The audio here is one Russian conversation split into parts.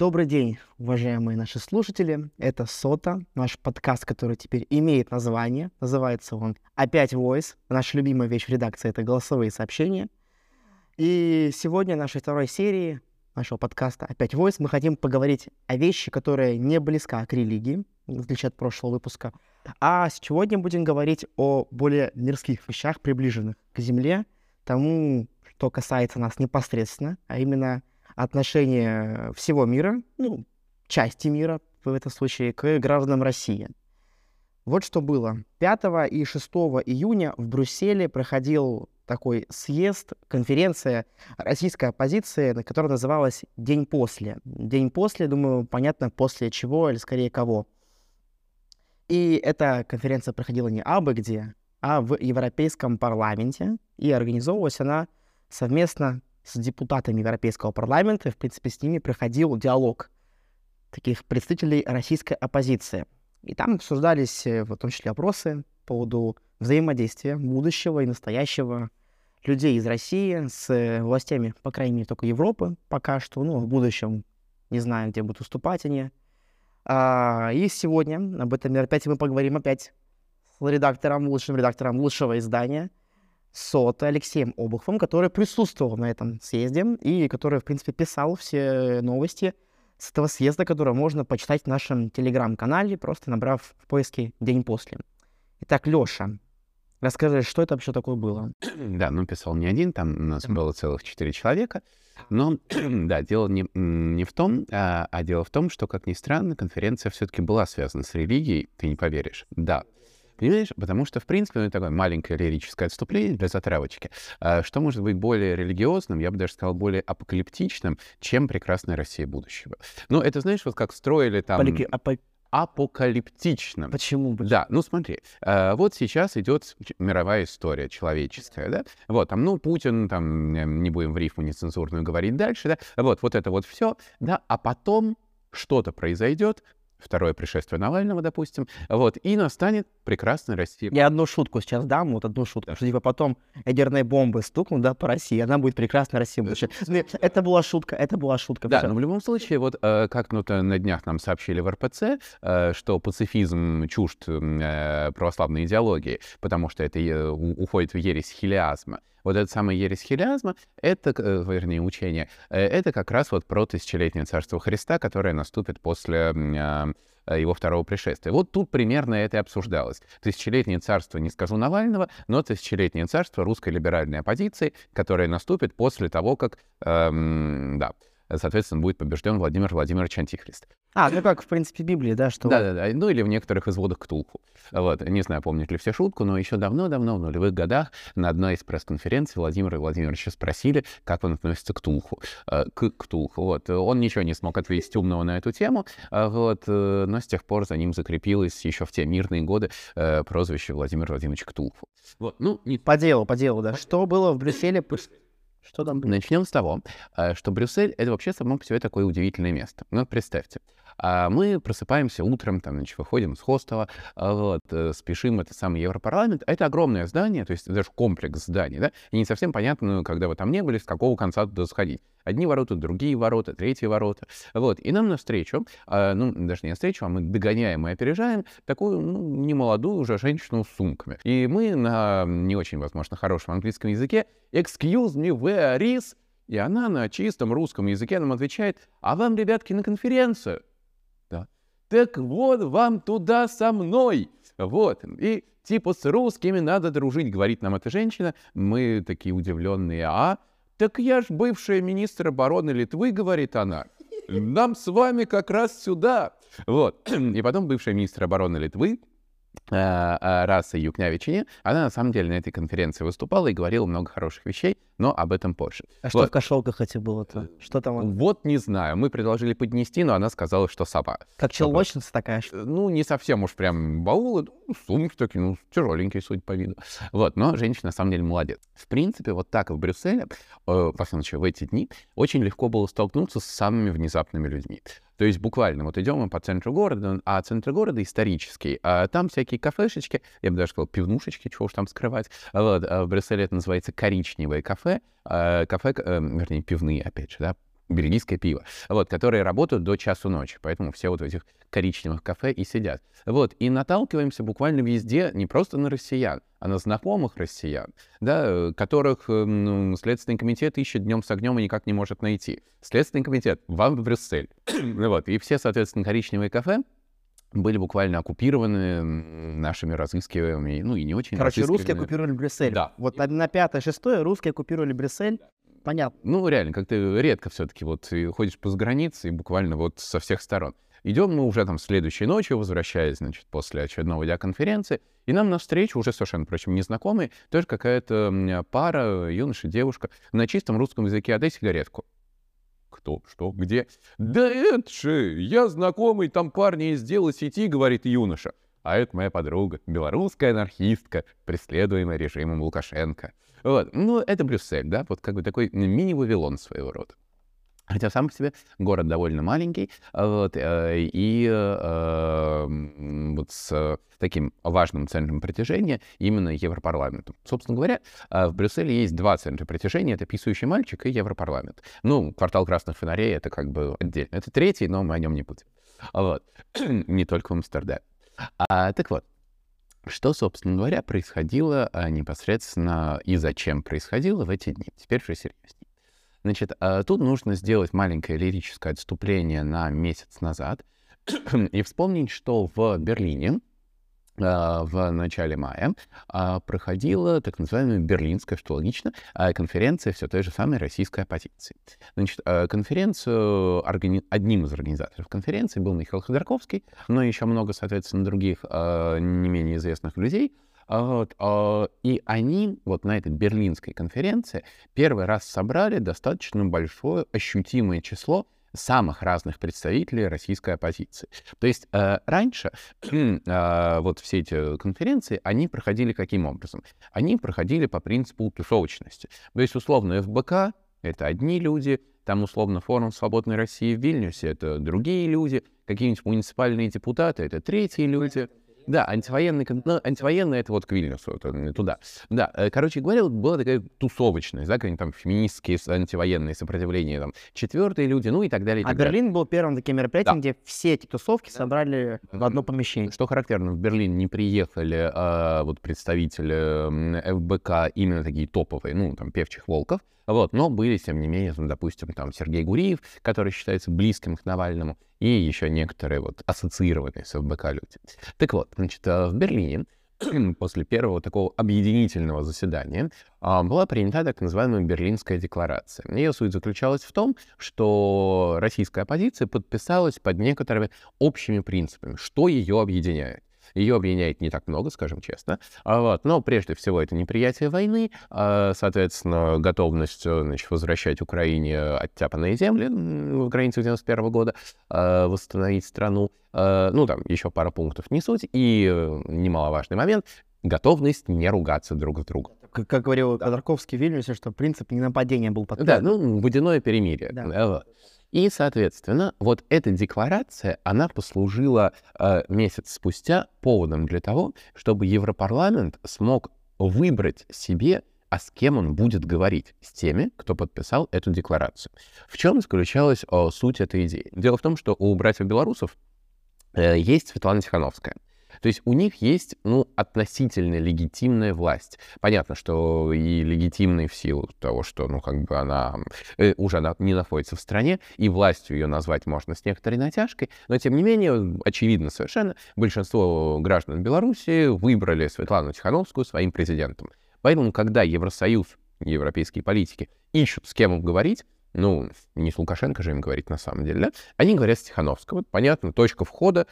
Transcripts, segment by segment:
Добрый день, уважаемые наши слушатели. Это Сота, наш подкаст, который теперь имеет название. Называется он «Опять Voice». Наша любимая вещь в редакции — это голосовые сообщения. И сегодня в нашей второй серии нашего подкаста «Опять Voice» мы хотим поговорить о вещи, которая не близка к религии, в отличие от прошлого выпуска. А сегодня будем говорить о более мирских вещах, приближенных к Земле, тому, что касается нас непосредственно, а именно отношение всего мира, ну, части мира в этом случае, к гражданам России. Вот что было. 5 и 6 июня в Брюсселе проходил такой съезд, конференция российской оппозиции, которая называлась «День после». «День после», думаю, понятно, после чего или скорее кого. И эта конференция проходила не абы где, а в Европейском парламенте, и организовывалась она совместно с депутатами Европейского парламента, в принципе, с ними проходил диалог таких представителей российской оппозиции. И там обсуждались э, в том числе опросы по поводу взаимодействия будущего и настоящего людей из России с э, властями, по крайней мере, только Европы пока что, ну, в будущем не знаю, где будут уступать они. А, и сегодня об этом мероприятии мы поговорим опять с редактором, лучшим редактором лучшего издания СОТ Алексеем Обуховым, который присутствовал на этом съезде и который, в принципе, писал все новости с этого съезда, которые можно почитать в нашем телеграм-канале, просто набрав в поиске «День после». Итак, Лёша, расскажи, что это вообще такое было? Да, ну, писал не один, там у нас было целых четыре человека. Но, да, дело не, не в том, а, а дело в том, что, как ни странно, конференция все-таки была связана с религией, ты не поверишь. Да, Понимаешь? Потому что, в принципе, ну, это такое маленькое лирическое отступление для затравочки. А что может быть более религиозным, я бы даже сказал, более апокалиптичным, чем «Прекрасная Россия будущего». Ну, это, знаешь, вот как строили там... Полики... Апо апокалиптичным. Почему? Да, ну смотри, э, вот сейчас идет мировая история человеческая, да, вот, там, ну, Путин, там, не будем в рифму нецензурную говорить дальше, да, вот, вот это вот все, да, а потом что-то произойдет, второе пришествие Навального, допустим, вот, и настанет прекрасная Россия. Я одну шутку сейчас дам, вот одну шутку, да. что типа потом ядерные бомбы стукнут, да, по России, она будет прекрасная Россия. Ну, это была шутка, это была шутка. Да, но в любом случае, вот э, как ну, на днях нам сообщили в РПЦ, э, что пацифизм чужд э, православной идеологии, потому что это уходит в ересь хилиазма. Вот это самое ересь хилиазма, это, вернее, учение, это как раз вот про тысячелетнее царство Христа, которое наступит после Э, его второго пришествия. Вот тут примерно это и обсуждалось. Тысячелетнее царство, не скажу Навального, но тысячелетнее царство русской либеральной оппозиции, которое наступит после того, как, эм, да, соответственно, будет побежден Владимир Владимирович Антихрист. А, ну как, в принципе, Библия, да, что... Да-да-да, ну или в некоторых изводах Ктулху. Вот, не знаю, помнят ли все шутку, но еще давно-давно, в нулевых годах, на одной из пресс-конференций Владимира Владимировича спросили, как он относится к Ктулху. Э, к Ктулху, вот. Он ничего не смог ответить умного на эту тему, э, вот, э, но с тех пор за ним закрепилось еще в те мирные годы прозвище Владимир Владимирович Ктулху. Вот, ну, не... По делу, по делу, да. Что было в Брюсселе что там? Начнем с того, что Брюссель — это вообще само по себе такое удивительное место. Ну, представьте, мы просыпаемся утром, там, значит, выходим с хостела, а, вот, э, спешим, это самый Европарламент. Это огромное здание, то есть даже комплекс зданий, да, и не совсем понятно, когда вы там не были, с какого конца туда сходить. Одни ворота, другие ворота, третьи ворота. Вот, и нам навстречу, а, ну, даже не навстречу, а мы догоняем и опережаем такую, ну, немолодую уже женщину с сумками. И мы на не очень, возможно, хорошем английском языке «Excuse me, where is?» И она на чистом русском языке нам отвечает «А вам, ребятки, на конференцию?» Так вот, вам туда со мной. Вот. И типа с русскими надо дружить, говорит нам эта женщина. Мы такие удивленные. А? Так я ж бывшая министр обороны Литвы, говорит она. Нам с вами как раз сюда. Вот. И потом бывшая министр обороны Литвы Э, э, расы Юкнявичине, она на самом деле на этой конференции выступала и говорила много хороших вещей, но об этом позже. А вот. что в кошелках эти было-то? Что там? Вот не знаю. Мы предложили поднести, но она сказала, что сова. Как челночница такая? Что... Ну, не совсем уж прям баулы, ну, сумки такие, ну, тяжеленькие, судя по виду. Вот, но женщина на самом деле молодец. В принципе, вот так в Брюсселе, э, во всяком случае, в эти дни, очень легко было столкнуться с самыми внезапными людьми. То есть буквально вот идем мы по центру города, а центр города исторический, а там всякие кафешечки, я бы даже сказал пивнушечки, чего уж там скрывать. Вот, а в Брюсселе это называется коричневое кафе, а кафе, э, вернее, пивные, опять же, да, бельгийское пиво, вот, которые работают до часу ночи, поэтому все вот в этих коричневых кафе и сидят. Вот, и наталкиваемся буквально везде не просто на россиян, а на знакомых россиян, да, которых ну, Следственный комитет ищет днем с огнем и никак не может найти. Следственный комитет, вам в Брюссель. вот, и все, соответственно, коричневые кафе были буквально оккупированы нашими разыскиваемыми, ну и не очень Короче, русские оккупировали Брюссель. Да. Вот на, на пятое-шестое русские оккупировали Брюссель. Понятно. Ну, реально, как-то редко все-таки вот ходишь по границе и буквально вот со всех сторон. Идем мы уже там следующей ночью, возвращаясь, значит, после очередного дня конференции, и нам навстречу уже совершенно, впрочем, незнакомые, тоже какая-то пара, юноша, девушка, на чистом русском языке, отдай сигаретку. Кто? Что? Где? Да это же, я знакомый там парня из дела сети, говорит юноша. А это моя подруга, белорусская анархистка, преследуемая режимом Лукашенко. Вот. Ну, это Брюссель, да, вот как бы такой мини-Вавилон своего рода. Хотя сам по себе город довольно маленький, вот, э, и э, вот с таким важным центром притяжения именно Европарламентом. Собственно говоря, э, в Брюсселе есть два центра притяжения, это «Писающий мальчик» и Европарламент. Ну, квартал красных фонарей — это как бы отдельно. Это третий, но мы о нем не будем. Вот. не только в Амстердаме. А, так вот, что, собственно говоря, происходило а, непосредственно и зачем происходило в эти дни? Теперь уже серьезнее. Значит, а, тут нужно сделать маленькое лирическое отступление на месяц назад и вспомнить, что в Берлине а, в начале мая а, проходила так называемая Берлинская, что логично, конференция все той же самой российской оппозиции. Значит, конференцию, одним из организаторов конференции был Михаил Ходорковский, но еще много, соответственно, других не менее известных людей — вот, а, и они вот на этой берлинской конференции первый раз собрали достаточно большое ощутимое число самых разных представителей российской оппозиции. То есть э, раньше э, вот все эти конференции, они проходили каким образом? Они проходили по принципу тусовочности. То есть условно ФБК — это одни люди, там условно форум «Свободной России» в Вильнюсе — это другие люди, какие-нибудь муниципальные депутаты — это третьи люди. Да, антивоенный, ну, антивоенный это вот к Вильнюсу, это туда. Да, э, короче говоря, вот была такая тусовочность, да, какие-нибудь там феминистские антивоенные сопротивления, там, четвертые люди, ну и так далее. И а так Берлин далее. был первым таким мероприятием, да. где все эти тусовки собрали в одно помещение. Что характерно, в Берлин не приехали а, вот представители ФБК именно такие топовые, ну, там, певчих волков, вот, но были, тем не менее, допустим, там Сергей Гуриев, который считается близким к Навальному, и еще некоторые вот ассоциированные с ФБК люди. Так вот, значит, э, в Берлине после первого такого объединительного заседания а, была принята так называемая Берлинская декларация. Ее суть заключалась в том, что российская оппозиция подписалась под некоторыми общими принципами, что ее объединяет. Ее объединяет не так много, скажем честно. А вот. Но прежде всего это неприятие войны, а, соответственно, готовность э, значит, возвращать Украине оттяпанные земли в границах 91 года, а, восстановить страну. Ну, там еще пара пунктов не суть. И э, немаловажный момент — готовность не ругаться друг с другом. Как, как говорил Ходорковский в Вильнюсе, что принцип ненападения был подписан. Да, ну, водяное перемирие. Да. И, соответственно, вот эта декларация, она послужила э, месяц спустя поводом для того, чтобы Европарламент смог выбрать себе, а с кем он будет говорить, с теми, кто подписал эту декларацию. В чем заключалась э, суть этой идеи? Дело в том, что у братьев белорусов э, есть Светлана Тихановская. То есть у них есть, ну, относительно легитимная власть. Понятно, что и легитимной в силу того, что, ну, как бы она э, уже она не находится в стране, и властью ее назвать можно с некоторой натяжкой, но, тем не менее, очевидно совершенно, большинство граждан Беларуси выбрали Светлану Тихановскую своим президентом. Поэтому, когда Евросоюз, европейские политики ищут, с кем им говорить, ну, не с Лукашенко же им говорить на самом деле, да? Они говорят с Тихановского. Понятно, точка входа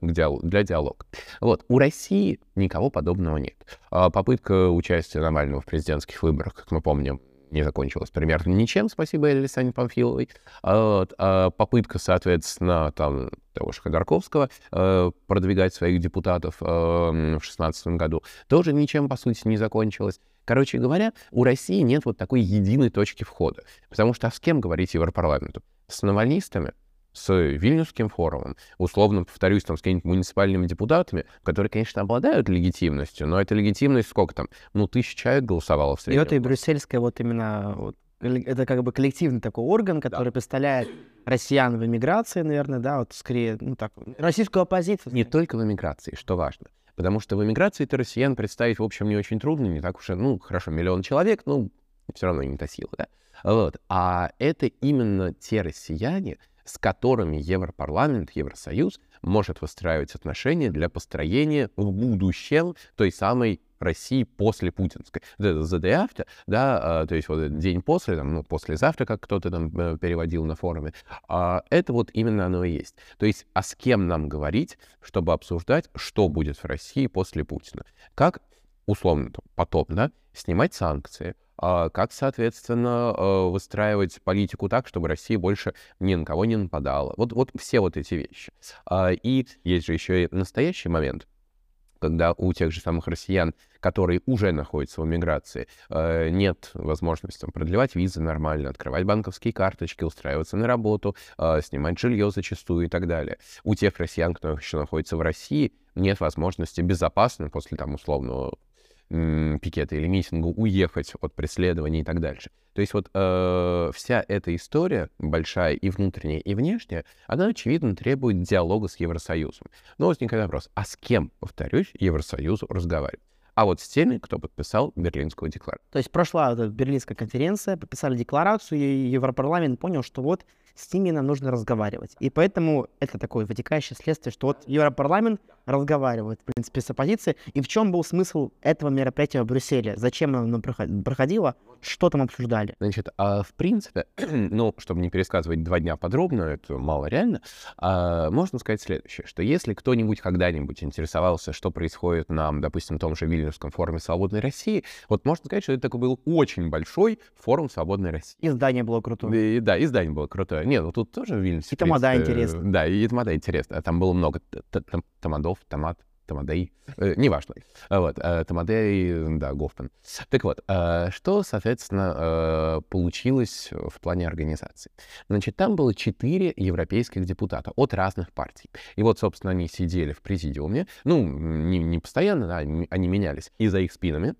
для диалога. Вот, у России никого подобного нет. А попытка участия Навального в президентских выборах, как мы помним, не закончилась примерно ничем, спасибо Александре Памфиловой. А, вот, а попытка, соответственно, там, того же Ходорковского э, продвигать своих депутатов э, в 2016 году тоже ничем, по сути, не закончилась. Короче говоря, у России нет вот такой единой точки входа. Потому что а с кем говорить Европарламенту? С навальнистами? С Вильнюсским форумом, условно, повторюсь, там, с какими-нибудь муниципальными депутатами, которые, конечно, обладают легитимностью, но эта легитимность сколько там? Ну, тысяч человек голосовало в среднем. И это и брюссельская вот именно вот это как бы коллективный такой орган, который да. представляет россиян в эмиграции, наверное, да, вот скорее, ну так, российскую оппозицию. Не только в эмиграции, что важно. Потому что в эмиграции это россиян представить, в общем, не очень трудно, не так уж и, ну, хорошо, миллион человек, ну, все равно не та сила, да? Вот. А это именно те россияне, с которыми Европарламент, Евросоюз может выстраивать отношения для построения в будущем той самой России после путинской. Вот это the day after, да, а, то есть вот день после, там, ну, послезавтра, как кто-то там э, переводил на форуме, а, это вот именно оно и есть. То есть, а с кем нам говорить, чтобы обсуждать, что будет в России после Путина? Как, условно, потом, да, снимать санкции, а как, соответственно, э, выстраивать политику так, чтобы Россия больше ни на кого не нападала. Вот, вот все вот эти вещи. А, и есть же еще и настоящий момент, когда у тех же самых россиян, которые уже находятся в эмиграции, э, нет возможности продлевать визы нормально, открывать банковские карточки, устраиваться на работу, э, снимать жилье зачастую и так далее. У тех россиян, кто еще находится в России, нет возможности безопасно после там условного пикета или митинга уехать от преследования и так дальше. То есть вот э, вся эта история, большая и внутренняя, и внешняя, она, очевидно, требует диалога с Евросоюзом. Но возникает вопрос, а с кем, повторюсь, Евросоюзу разговаривать? а вот с теми, кто подписал Берлинскую декларацию. То есть прошла эта Берлинская конференция, подписали декларацию, и Европарламент понял, что вот с ними нам нужно разговаривать. И поэтому это такое вытекающее следствие, что вот Европарламент разговаривает, в принципе, с оппозицией. И в чем был смысл этого мероприятия в Брюсселе? Зачем оно проходило? Что там обсуждали? Значит, а в принципе, ну, чтобы не пересказывать два дня подробно, это мало реально, а, можно сказать следующее, что если кто-нибудь когда-нибудь интересовался, что происходит на, допустим, том же Вильнюсском форуме «Свободной России», вот можно сказать, что это такой был очень большой форум «Свободной России». Издание было крутое. И, да, издание было крутое. Нет, ну тут тоже в Вильнюсе. И тамада интересно. Да, и тамада интересно. Там было много тамадов, томат, Тамадей, э, неважно. Вот, э, Тамадей, да, Гофман. Так вот, э, что, соответственно, э, получилось в плане организации? Значит, там было четыре европейских депутата от разных партий. И вот, собственно, они сидели в президиуме, ну, не, не постоянно, да, они менялись, и за их спинами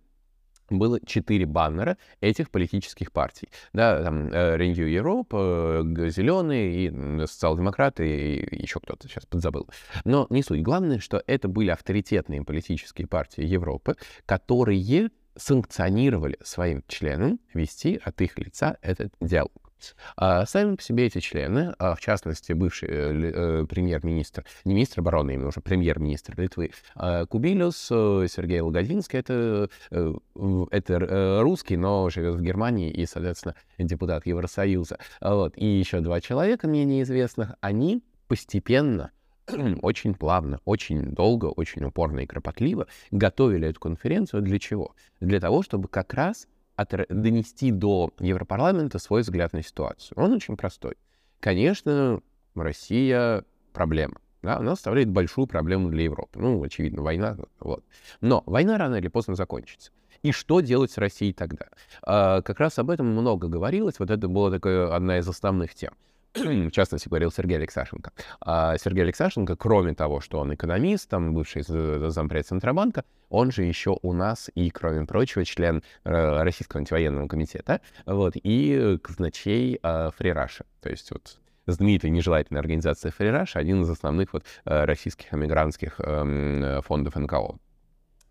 было четыре баннера этих политических партий. Да, там э, Renew Europe, э, Зеленые и социал-демократы, и еще кто-то, сейчас подзабыл. Но не суть. Главное, что это были авторитетные политические партии Европы, которые санкционировали своим членам вести от их лица этот диалог. А сами по себе эти члены, а в частности, бывший э, э, премьер-министр, не министр обороны, именно уже премьер-министр Литвы, а Кубилюс, э, Сергей Логодинский, это, это русский, но живет в Германии и, соответственно, депутат Евросоюза. Вот. И еще два человека мне неизвестных, они постепенно очень плавно, очень долго, очень упорно и кропотливо готовили эту конференцию. Для чего? Для того, чтобы как раз донести до Европарламента свой взгляд на ситуацию. Он очень простой. Конечно, Россия проблема. Да, она составляет большую проблему для Европы. Ну, очевидно, война. Вот. Но война рано или поздно закончится. И что делать с Россией тогда? А, как раз об этом много говорилось. Вот это была такая одна из основных тем. В частности, говорил Сергей Алексашенко. А Сергей Алексашенко, кроме того, что он экономист, там, бывший зампред Центробанка, он же еще у нас и, кроме прочего, член э, Российского антивоенного комитета, вот, и казначей э, Фрираша. То есть вот знаменитая нежелательная организация Фрираш, один из основных вот э, российских эмигрантских эм, фондов НКО.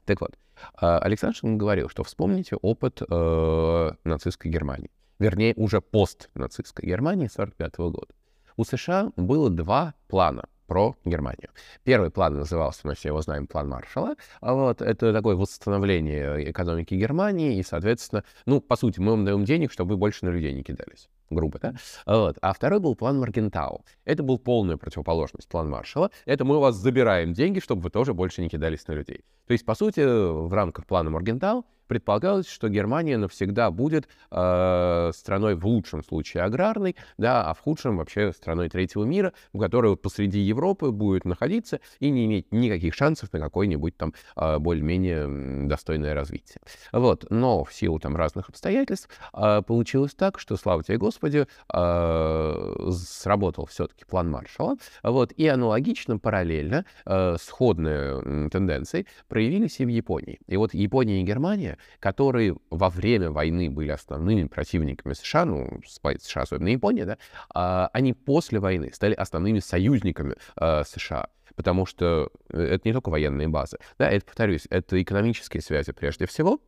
Так вот, Александр говорил, что вспомните опыт э, нацистской Германии вернее, уже постнацистской Германии 1945 года. У США было два плана про Германию. Первый план назывался, мы все его знаем, план Маршалла. А вот это такое восстановление экономики Германии, и, соответственно, ну, по сути, мы вам даем денег, чтобы вы больше на людей не кидались грубо, да? Вот. А второй был план Маргентау. Это был полная противоположность план Маршала. Это мы у вас забираем деньги, чтобы вы тоже больше не кидались на людей. То есть, по сути, в рамках плана Маргентау предполагалось, что Германия навсегда будет э, страной в лучшем случае аграрной, да, а в худшем вообще страной третьего мира, в которой вот посреди Европы будет находиться и не иметь никаких шансов на какое-нибудь там э, более-менее достойное развитие. Вот. Но в силу там разных обстоятельств э, получилось так, что, слава тебе Господи, э, сработал все-таки план Маршалла, вот, и аналогично, параллельно, э, сходные тенденции проявились и в Японии. И вот Япония и Германия которые во время войны были основными противниками США, ну, США, особенно Япония, да, а, они после войны стали основными союзниками а, США потому что э, это не только военные базы, да, это, повторюсь, это экономические связи прежде всего,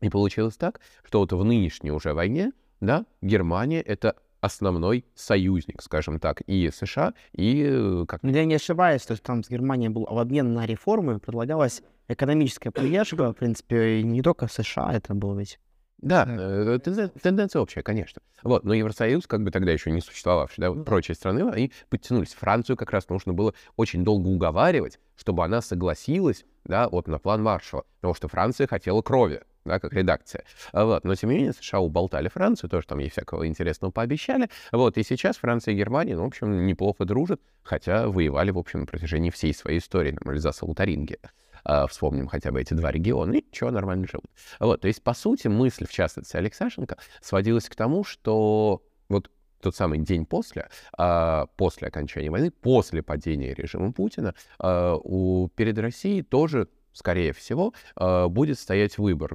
и получилось так, что вот в нынешней уже войне, да, Германия — это основной союзник, скажем так, и США, и... Э, как... Я не ошибаюсь, то есть там с Германией был в обмен на реформы, предлагалась экономическая поддержка, в принципе, не только США это было ведь. Да, э, тенденция общая, конечно. Вот, но Евросоюз, как бы тогда еще не существовавший, да, вот прочие страны, они подтянулись. Францию как раз нужно было очень долго уговаривать, чтобы она согласилась, да, вот на план Маршала, потому что Франция хотела крови, да, как редакция. А вот. Но, тем не менее, США уболтали Францию, тоже там ей всякого интересного пообещали. Вот. И сейчас Франция и Германия, ну, в общем, неплохо дружат, хотя воевали, в общем, на протяжении всей своей истории, на Альзаса Лутаринге. А, вспомним хотя бы эти два региона, и чего нормально живут. Вот. То есть, по сути, мысль, в частности, Алексашенко сводилась к тому, что вот тот самый день после, а, после окончания войны, после падения режима Путина, у, перед Россией тоже скорее всего, э, будет стоять выбор.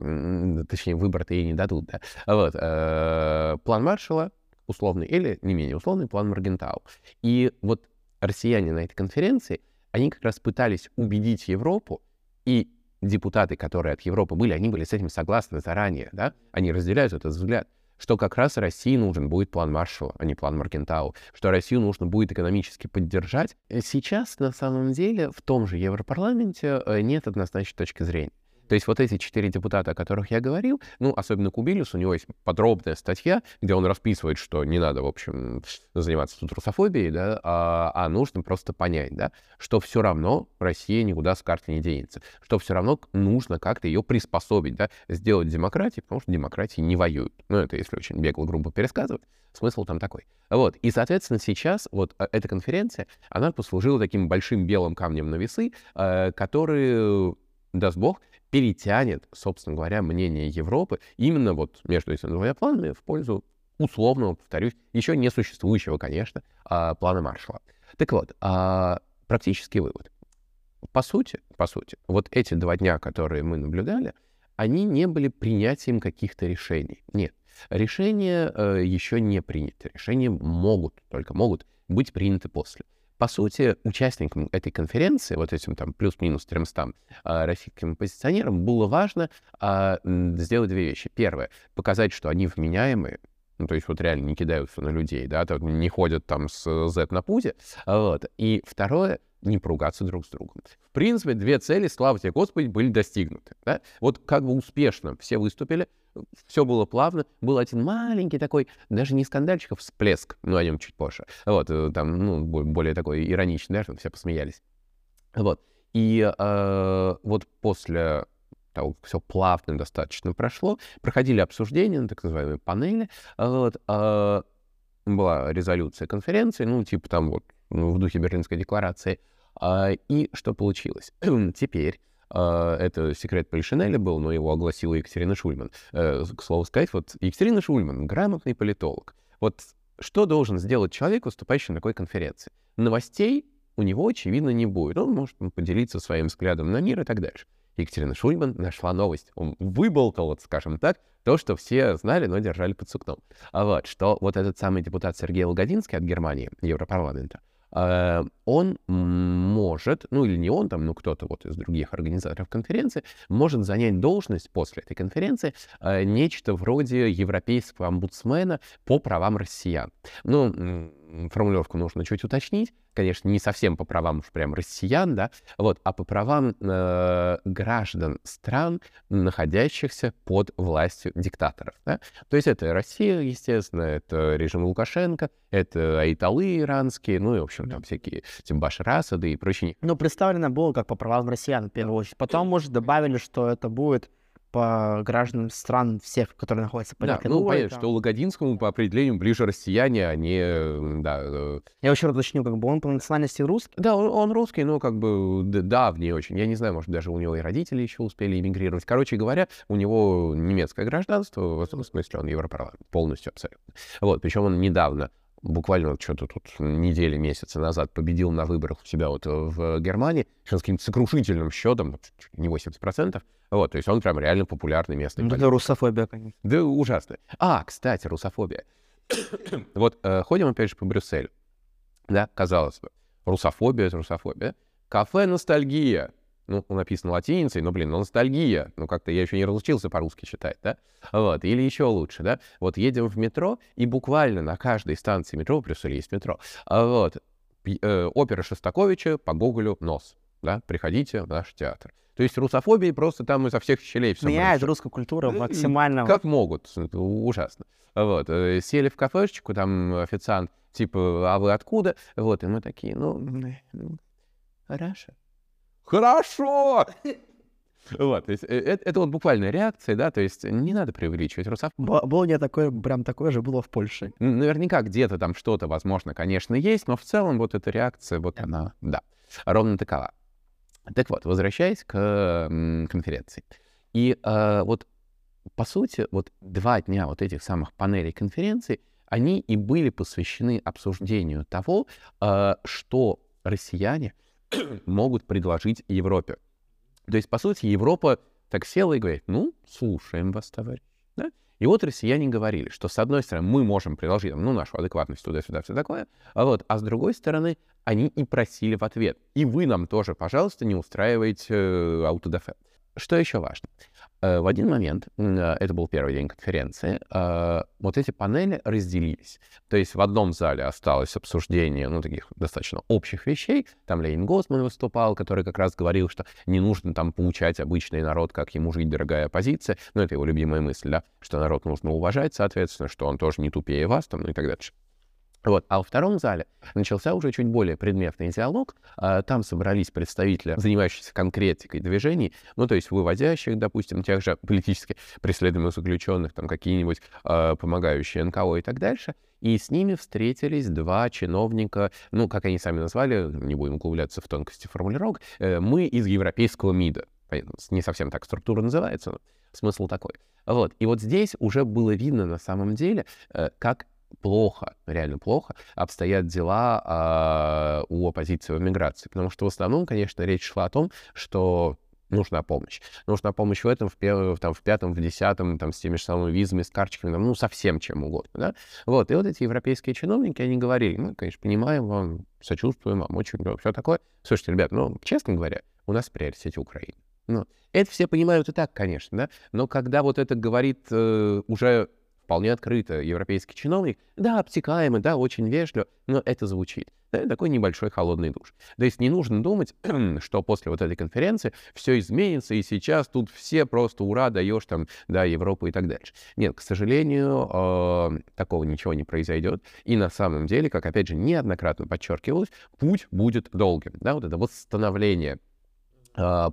Точнее, выбор-то ей не дадут, да. Вот. Э, план Маршала условный или не менее условный план Маргентау. И вот россияне на этой конференции, они как раз пытались убедить Европу, и депутаты, которые от Европы были, они были с этим согласны заранее, да, они разделяют этот взгляд, что как раз России нужен будет план Маршалла, а не план Маркентау, что Россию нужно будет экономически поддержать. Сейчас, на самом деле, в том же Европарламенте э, нет однозначной точки зрения. То есть вот эти четыре депутата, о которых я говорил, ну, особенно Кубилюс, у него есть подробная статья, где он расписывает, что не надо, в общем, заниматься тут русофобией, да, а, а нужно просто понять, да, что все равно Россия никуда с карты не денется, что все равно нужно как-то ее приспособить, да, сделать демократией, потому что демократии не воюют. Ну, это если очень бегло, грубо пересказывать, смысл там такой. Вот, и, соответственно, сейчас вот э, эта конференция, она послужила таким большим белым камнем на весы, э, который даст бог, перетянет, собственно говоря, мнение Европы именно вот между этими двумя планами в пользу условного, повторюсь, еще не существующего, конечно, а, плана Маршала. Так вот, а, практический вывод. По сути, по сути, вот эти два дня, которые мы наблюдали, они не были принятием каких-то решений. Нет, решения э, еще не приняты. Решения могут, только могут быть приняты после. По сути, участникам этой конференции, вот этим там плюс-минус 300 а, российским оппозиционерам, было важно а, сделать две вещи. Первое, показать, что они вменяемые, ну, то есть вот реально не кидаются на людей, да, не ходят там с Z на пузе. Вот. И второе, не поругаться друг с другом. В принципе, две цели, слава тебе Господи, были достигнуты. Да? Вот как бы успешно все выступили, все было плавно. Был один маленький такой, даже не скандальчик, а всплеск, но о нем чуть позже. Вот, э, там, ну, более такой ироничный, да, там все посмеялись. Вот. И э, вот после того, как все плавно достаточно прошло, проходили обсуждения на так называемой панели, вот, э, была резолюция конференции, ну, типа там вот ну, в духе Берлинской декларации. Э, и что получилось? Теперь это секрет Полишинеля был, но его огласила Екатерина Шульман. Э, к слову сказать, вот Екатерина Шульман, грамотный политолог. Вот что должен сделать человек, выступающий на такой конференции? Новостей у него, очевидно, не будет. Он может поделиться своим взглядом на мир и так дальше. Екатерина Шульман нашла новость. Он выболтал, вот, скажем так, то, что все знали, но держали под сукном. А вот, что вот этот самый депутат Сергей Логодинский от Германии, Европарламента, Э, он может, ну или не он там, ну кто-то вот из других организаторов конференции, может занять должность после этой конференции э, нечто вроде европейского омбудсмена по правам россиян. Ну, формулировку нужно чуть уточнить, конечно, не совсем по правам уж прям россиян, да, вот, а по правам э, граждан стран, находящихся под властью диктаторов, да. То есть это Россия, естественно, это режим Лукашенко, это айталы иранские, ну и, в общем, там всякие типа Башар Асады и прочие. Ну, представлено было как по правам россиян, в первую очередь. Потом, может, добавили, что это будет по гражданам стран всех, которые находятся под Да, ну, ну понятно, что Логодинскому по определению ближе россияне, а не, да. Э, Я еще раз уточню, как бы он по национальности русский? Да, он, он русский, но как бы давний очень. Я не знаю, может, даже у него и родители еще успели эмигрировать. Короче говоря, у него немецкое гражданство, в этом смысле он европарламент, полностью абсолютно. Вот, причем он недавно буквально что-то тут недели, месяца назад победил на выборах у себя вот в Германии, с каким-то сокрушительным счетом, не 80%. Вот, то есть он прям реально популярный местный. Ну, это русофобия, конечно. Да, ужасно. А, кстати, русофобия. вот э, ходим опять же по Брюсселю. Да, казалось бы, русофобия — это русофобия. Кафе «Ностальгия» ну, написано латиницей, но, блин, ну, ностальгия. Ну, как-то я еще не разучился по-русски читать, да? Вот, или еще лучше, да? Вот едем в метро, и буквально на каждой станции метро, плюс есть метро, а вот, э, опера Шостаковича по Гоголю «Нос», да? Приходите в наш театр. То есть русофобии просто там изо всех щелей все Меняет русскую культуру максимально. Как могут, это ужасно. Вот, э, сели в кафешечку, там официант, типа, а вы откуда? Вот, и мы такие, ну, ну Раша хорошо! Вот, то есть это, э, это вот буквальная реакция, да, то есть не надо преувеличивать. Русав... Болония такое, прям такое же было в Польше. Наверняка где-то там что-то, возможно, конечно, есть, но в целом вот эта реакция, вот она, да, ровно такова. Так вот, возвращаясь к конференции. И э, вот, по сути, вот два дня вот этих самых панелей конференции, они и были посвящены обсуждению того, э, что россияне — могут предложить Европе. То есть, по сути, Европа так села и говорит, ну, слушаем вас, товарищ. Да? И вот россияне говорили, что, с одной стороны, мы можем предложить ну, нашу адекватность туда-сюда, все такое, а, вот, а с другой стороны, они и просили в ответ, и вы нам тоже, пожалуйста, не устраивайте э, аутодафе. Что еще важно? Э, в один момент, э, это был первый день конференции, э, вот эти панели разделились. То есть в одном зале осталось обсуждение, ну, таких достаточно общих вещей. Там Лейн Госман выступал, который как раз говорил, что не нужно там получать обычный народ, как ему жить, дорогая оппозиция. Ну, это его любимая мысль, да, что народ нужно уважать, соответственно, что он тоже не тупее вас, там, ну и так дальше. Вот. А во втором зале начался уже чуть более предметный диалог. А, там собрались представители, занимающиеся конкретикой движений, ну, то есть выводящих, допустим, тех же политически преследуемых заключенных, там какие-нибудь э, помогающие НКО и так дальше. И с ними встретились два чиновника, ну, как они сами назвали, не будем углубляться в тонкости формулировок, э, мы из европейского МИДа. Не совсем так структура называется, но смысл такой. Вот. И вот здесь уже было видно на самом деле, э, как плохо, реально плохо обстоят дела э, у оппозиции в миграции. Потому что в основном, конечно, речь шла о том, что нужна помощь. Нужна помощь в этом, в, первом, там, в пятом, в десятом, там, с теми же самыми визами, с карточками, там, ну, совсем чем угодно, да? Вот, и вот эти европейские чиновники, они говорили, мы, конечно, понимаем вам, сочувствуем вам, очень все такое. Слушайте, ребят, ну, честно говоря, у нас в приоритете Украина. Ну, это все понимают и так, конечно, да, но когда вот это говорит э, уже вполне открыто европейский чиновник, да, обтекаемый, да, очень вежливо, но это звучит. Да, такой небольшой холодный душ. То есть не нужно думать, что после вот этой конференции все изменится, и сейчас тут все просто ура, даешь там, да, Европу и так дальше. Нет, к сожалению, э, такого ничего не произойдет. И на самом деле, как опять же неоднократно подчеркивалось, путь будет долгим. Да, вот это восстановление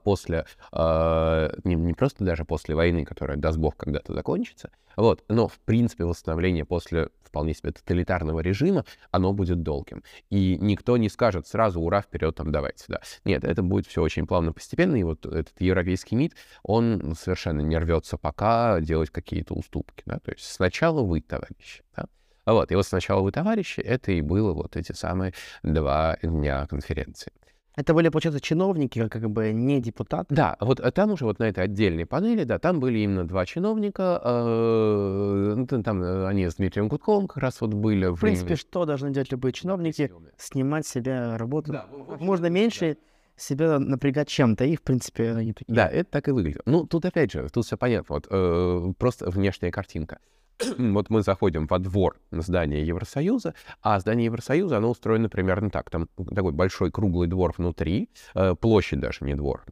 после, а, не, не просто даже после войны, которая, даст бог, когда-то закончится, вот, но, в принципе, восстановление после вполне себе тоталитарного режима, оно будет долгим. И никто не скажет сразу, ура, вперед, там, давайте, да. Нет, это будет все очень плавно, постепенно, и вот этот европейский МИД, он совершенно не рвется пока делать какие-то уступки, да, то есть сначала вы, товарищи, да, вот, и вот сначала вы, товарищи, это и было вот эти самые два дня конференции. Это были, получается, чиновники, как бы не депутаты. Да, вот э, там уже вот на этой отдельной панели, да, там были именно два чиновника, э, ну, там э, они с Дмитрием Гудковым как раз вот были. В принципе, что должны делать любые чиновники? Снимать себя работу. Да, Можно меньше себя напрягать чем-то, и, в принципе, они такие. Да, это так и выглядит. Ну, тут опять же, тут все понятно, вот э, просто внешняя картинка. вот мы заходим во двор здания Евросоюза, а здание Евросоюза, оно устроено примерно так. Там такой большой круглый двор внутри, э, площадь даже, не двор,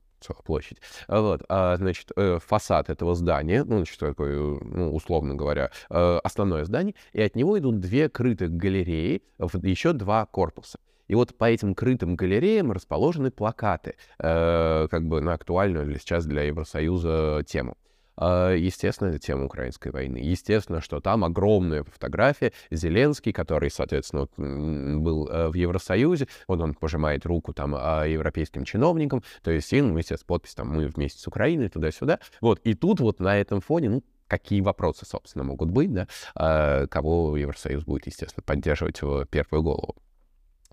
площадь. Вот, а, значит, э, фасад этого здания, ну, значит, такой, ну, условно говоря, э, основное здание, и от него идут две крытых галереи, еще два корпуса. И вот по этим крытым галереям расположены плакаты, э, как бы на актуальную сейчас для Евросоюза тему. А, естественно, это тема украинской войны. Естественно, что там огромная фотография. Зеленский, который, соответственно, был э, в Евросоюзе, вот он пожимает руку там а, европейским чиновникам, то есть, ну, естественно, подпись там «Мы вместе с Украиной», туда-сюда. Вот, и тут вот на этом фоне, ну, какие вопросы, собственно, могут быть, да, э, кого Евросоюз будет, естественно, поддерживать в первую голову.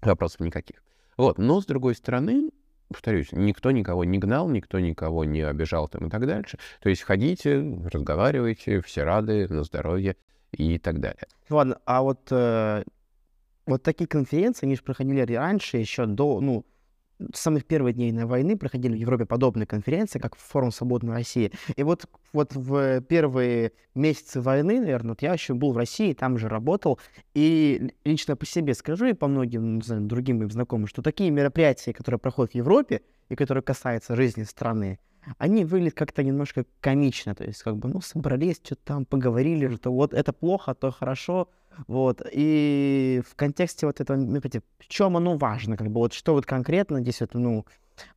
Вопросов никаких. Вот, но, с другой стороны, повторюсь, никто никого не гнал, никто никого не обижал там и так дальше. То есть ходите, разговаривайте, все рады, на здоровье и так далее. Ладно, а вот, э, вот такие конференции, они же проходили раньше, еще до, ну, с самых первых дней войны проходили в Европе подобные конференции, как форум «Свободной России». И вот, вот в первые месяцы войны, наверное, вот я еще был в России, там же работал, и лично по себе скажу и по многим знаю, другим моим знакомым, что такие мероприятия, которые проходят в Европе и которые касаются жизни страны, они выглядят как-то немножко комично, то есть как бы, ну, собрались, что-то там поговорили, что вот это плохо, то хорошо, вот, и в контексте вот этого, в чем оно важно, как бы вот что вот конкретно здесь это, ну,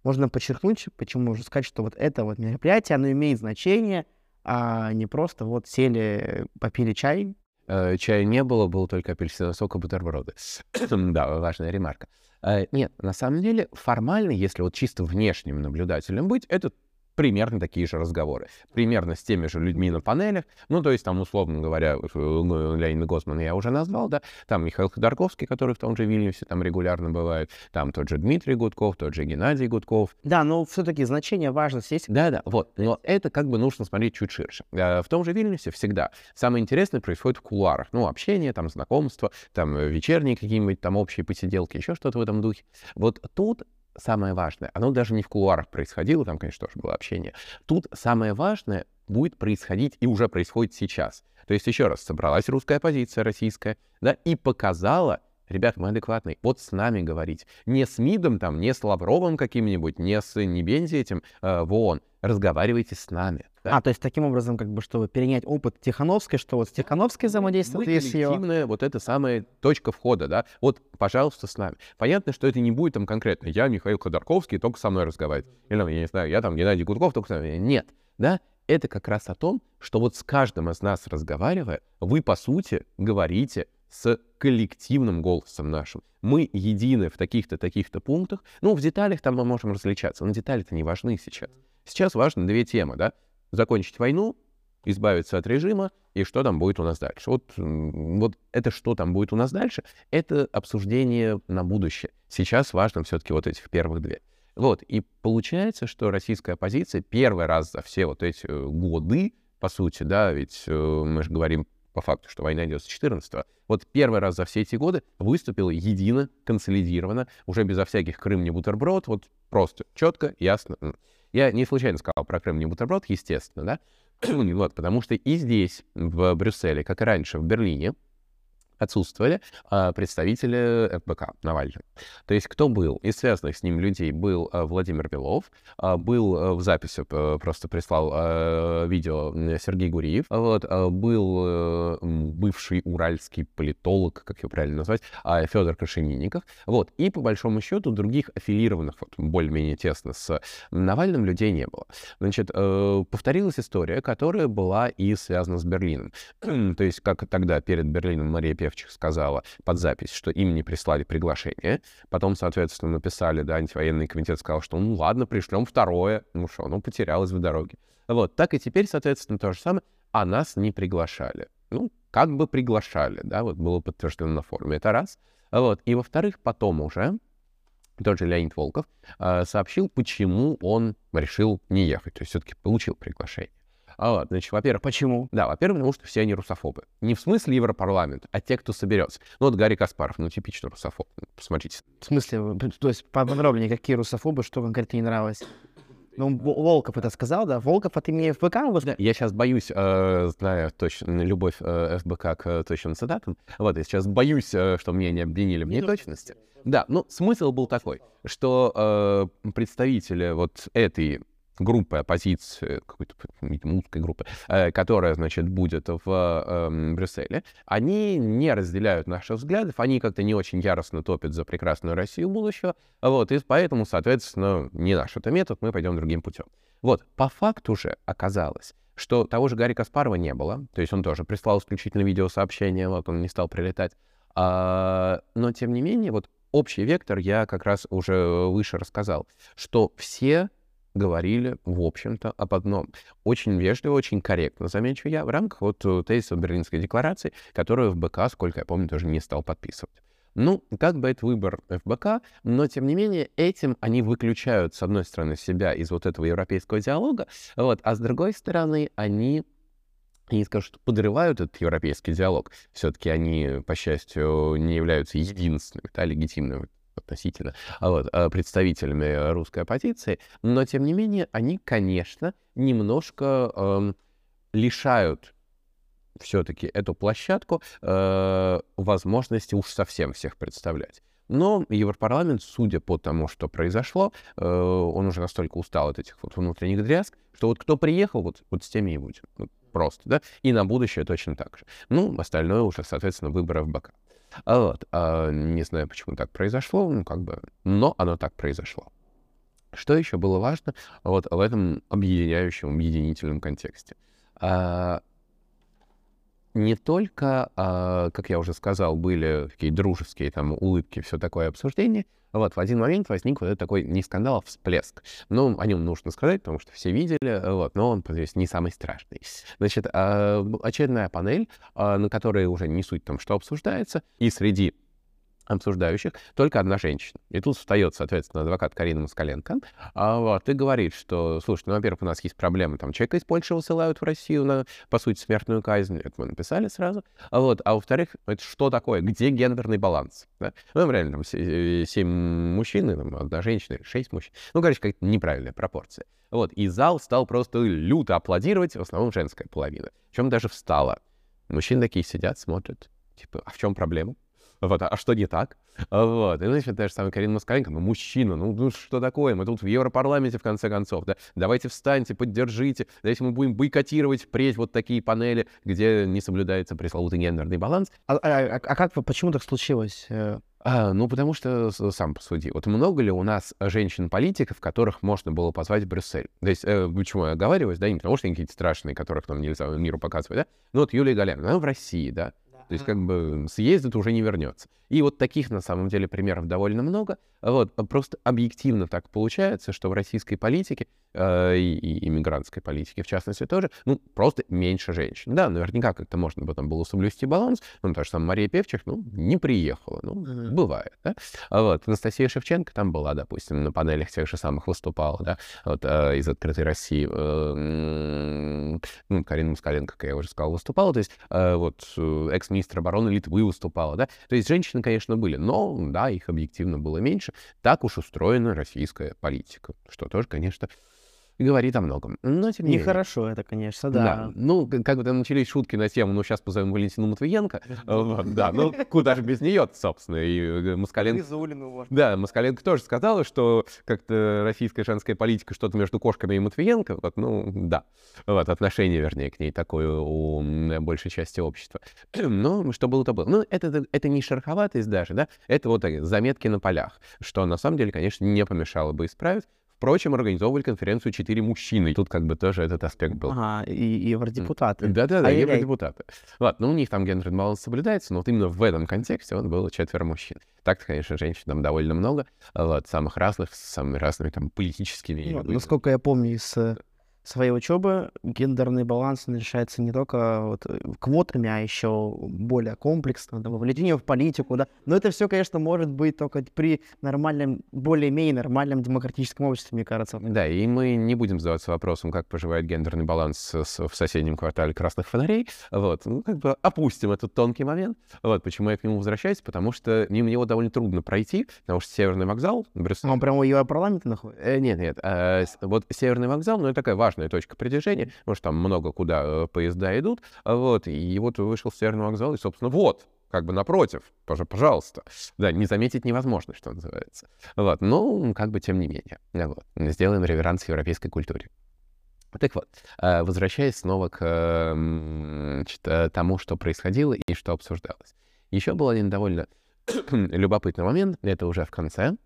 можно подчеркнуть, почему можно сказать, что вот это вот мероприятие, оно имеет значение, а не просто вот сели, попили чай. Э, чая не было, был только апельсиновый сок и бутерброды. да, важная ремарка. Э, нет, на самом деле, формально, если вот чисто внешним наблюдателем быть, это примерно такие же разговоры. Примерно с теми же людьми на панелях. Ну, то есть там, условно говоря, ну, Леонида Госмана я уже назвал, да, там Михаил Ходорковский, который в том же Вильнюсе там регулярно бывает, там тот же Дмитрий Гудков, тот же Геннадий Гудков. Да, но все-таки значение, важность есть. Да-да, вот. Но это как бы нужно смотреть чуть ширше. В том же Вильнюсе всегда самое интересное происходит в кулуарах. Ну, общение, там, знакомство, там, вечерние какие-нибудь там общие посиделки, еще что-то в этом духе. Вот тут самое важное, оно даже не в кулуарах происходило, там, конечно, тоже было общение. Тут самое важное будет происходить и уже происходит сейчас. То есть, еще раз, собралась русская оппозиция российская, да, и показала, ребят, мы адекватные, вот с нами говорить. Не с МИДом там, не с Лавровым каким-нибудь, не с Небензи этим э, в ООН. Разговаривайте с нами. Да? А, то есть таким образом, как бы, чтобы перенять опыт Тихановской, что вот с Тихановской взаимодействует, Мы коллективная вот эта самая точка входа, да, вот, пожалуйста, с нами. Понятно, что это не будет там конкретно, я Михаил Ходорковский, только со мной разговаривать. Или, я не знаю, я там Геннадий Гудков, только со мной. Нет, да, это как раз о том, что вот с каждым из нас разговаривая, вы, по сути, говорите с коллективным голосом нашим. Мы едины в таких-то, таких-то пунктах. Ну, в деталях там мы можем различаться, но детали-то не важны сейчас. Сейчас важны две темы, да? закончить войну, избавиться от режима, и что там будет у нас дальше. Вот, вот это, что там будет у нас дальше, это обсуждение на будущее. Сейчас важно все-таки вот этих первых две. Вот, и получается, что российская оппозиция первый раз за все вот эти э, годы, по сути, да, ведь э, мы же говорим по факту, что война идет с 14 -го. Вот первый раз за все эти годы выступила едино, консолидированно, уже безо всяких Крым не бутерброд, вот просто четко, ясно. Я не случайно сказал про Крым не бутерброд, естественно, да? вот, потому что и здесь, в Брюсселе, как и раньше в Берлине, отсутствовали а, представители ФБК Навального. То есть кто был? Из связанных с ним людей был а, Владимир Белов, а, был в записи, просто прислал видео Сергей Гуриев, вот, был а, бывший уральский политолог, как его правильно назвать, Федор Крашенинников. Вот. И по большому счету других аффилированных, вот, более-менее тесно с Навальным людей не было. Значит, а, повторилась история, которая была и связана с Берлином. То есть как тогда перед Берлином Мария Пев Левчих сказала под запись, что им не прислали приглашение. Потом, соответственно, написали, да, антивоенный комитет сказал, что ну ладно, пришлем второе. Ну что, ну потерялось в дороге. Вот, так и теперь, соответственно, то же самое. А нас не приглашали. Ну, как бы приглашали, да, вот было подтверждено на форуме. Это раз. Вот. И во-вторых, потом уже тот же Леонид Волков э, сообщил, почему он решил не ехать. То есть все-таки получил приглашение. А, значит, во-первых, почему? Да, во-первых, потому что все они русофобы. Не в смысле Европарламент, а те, кто соберется. Ну, вот Гарри Каспаров, ну, типично русофоб. Посмотрите. В смысле? То есть подробнее, какие русофобы, что конкретно не нравилось? Ну, Волков это сказал, да? Волков от имени ФБК? Да, я сейчас боюсь, э, зная точно любовь э, ФБК к точным цитатам, вот, я сейчас боюсь, э, что меня не обвинили в неточности. Да, ну, смысл был такой, что э, представители вот этой группы оппозиции, какой-то, видимо, узкой группы, э, которая, значит, будет в э, Брюсселе, они не разделяют наших взглядов, они как-то не очень яростно топят за прекрасную Россию будущего, вот, и поэтому, соответственно, не наш это метод, мы пойдем другим путем. Вот, по факту же оказалось, что того же Гарри Каспарова не было, то есть он тоже прислал исключительно видеосообщение, вот он не стал прилетать, а, но тем не менее, вот общий вектор я как раз уже выше рассказал, что все говорили, в общем-то, об одном. Очень вежливо, очень корректно, замечу я, в рамках вот э, тезиса Берлинской декларации, которую в БК, сколько я помню, тоже не стал подписывать. Ну, как бы это выбор ФБК, но, тем не менее, этим они выключают, с одной стороны, себя из вот этого европейского диалога, вот, а с другой стороны, они я не скажу, что подрывают этот европейский диалог. Все-таки они, по счастью, не являются единственными, да, легитимными относительно а вот, а, представителями русской оппозиции, но тем не менее они, конечно, немножко э, лишают все-таки эту площадку э, возможности уж совсем всех представлять. Но Европарламент, судя по тому, что произошло, э, он уже настолько устал от этих вот внутренних дрязг, что вот кто приехал, вот, вот с теми и будет. Вот просто, да? И на будущее точно так же. Ну, остальное уже, соответственно, выборы в БК. А вот, а, не знаю, почему так произошло, ну, как бы, но оно так произошло. Что еще было важно вот в этом объединяющем, объединительном контексте? А, не только, как я уже сказал, были такие дружеские там улыбки, все такое обсуждение, вот, в один момент возник вот этот такой не скандал, а всплеск. Ну, о нем нужно сказать, потому что все видели, вот, но он, здесь не самый страшный. Значит, а, очередная панель, а, на которой уже не суть там, что обсуждается, и среди обсуждающих только одна женщина. И тут встает, соответственно, адвокат Карина Москаленко, а, вот, и говорит, что, слушай, ну, во-первых, у нас есть проблемы, там, человека из Польши высылают в Россию на, по сути, смертную казнь, это мы написали сразу, а, вот, а во-вторых, это что такое, где гендерный баланс? Да? Ну, реально, там, семь мужчин, там, одна женщина, шесть мужчин, ну, короче, какая-то неправильная пропорция. Вот, и зал стал просто люто аплодировать, в основном женская половина, чем даже встала. Мужчины такие сидят, смотрят, типа, а в чем проблема? Вот, а что не так? Вот. И, значит, та же самая Карина Москаленко, ну, мужчина, ну, ну, что такое? Мы тут в Европарламенте, в конце концов, да? Давайте встаньте, поддержите, давайте мы будем бойкотировать впредь вот такие панели, где не соблюдается пресловутый гендерный баланс. А, а, а, а как, почему так случилось? Э, а, ну, потому что, сам посуди, вот много ли у нас женщин-политиков, которых можно было позвать в Брюссель? То есть, э, почему я оговариваюсь, да, не потому что они какие-то страшные, которых нам нельзя миру показывать, да? Ну, вот Юлия Галян, она в России, да? То есть как бы съездит, уже не вернется. И вот таких, на самом деле, примеров довольно много. Вот, просто объективно так получается, что в российской политике э, и, и иммигрантской политике, в частности, тоже, ну, просто меньше женщин. Да, наверняка как-то можно потом было соблюсти баланс. Ну, то же самое Мария Певчих, ну, не приехала. Ну, mm-hmm. бывает, да. А вот Анастасия Шевченко там была, допустим, на панелях тех же самых выступала, да, вот э, из «Открытой России». Э, ну, Карина Москаленко, как я уже сказал, выступала. То есть э, вот э, экс-министр обороны Литвы выступала, да. То есть женщины, конечно, были, но, да, их объективно было меньше. Так уж устроена российская политика, что тоже, конечно, говорит о многом. Но тем не Нехорошо это, конечно, да. да. Ну, как бы там начались шутки на тему, ну, сейчас позовем Валентину Матвиенко. Да, ну, куда же без нее собственно. И э, Москаленко... Да, Москаленко тоже сказала, что как-то российская женская политика что-то между кошками и Матвиенко. Вот, ну, да. Вот, отношение, вернее, к ней такое у большей части общества. Ну, что было, то было. Ну, это, это не шероховатость даже, да, это вот заметки на полях, что на самом деле, конечно, не помешало бы исправить. Впрочем, организовывали конференцию четыре мужчины. Тут как бы тоже этот аспект был. Ага, и, евродепутаты. Да-да-да, евродепутаты. Ладно, ну у них там гендерный баланс соблюдается, но вот именно в этом контексте он было четверо мужчин. Так-то, конечно, женщин там довольно много, вот, самых разных, с самыми разными там политическими... Ну, насколько я помню из э, своей учебы гендерный баланс решается не только вот э, квотами, а еще более комплексно, да, вовлечение в политику, да. Но это все, конечно, может быть только при нормальном, более-менее нормальном демократическом обществе, мне кажется. Да, и мы не будем задаваться вопросом, как поживает гендерный баланс в соседнем квартале красных фонарей. Вот, ну, как бы опустим этот тонкий момент. Вот, почему я к нему возвращаюсь, потому что мимо него довольно трудно пройти, потому что Северный вокзал... Брюссель... Он прямо у Европарламента находится? Э, нет, нет. Э, вот Северный вокзал, ну, это такая важная важная точка притяжения, потому что там много куда э, поезда идут, вот, и вот вышел с Северного вокзала, и, собственно, вот, как бы напротив, пожалуйста. Да, не заметить невозможно, что называется. Вот, ну, как бы тем не менее. Вот. Сделаем реверанс европейской культуре. Так вот, э, возвращаясь снова к значит, э, тому, что происходило и что обсуждалось. Еще был один довольно любопытный момент, это уже в конце,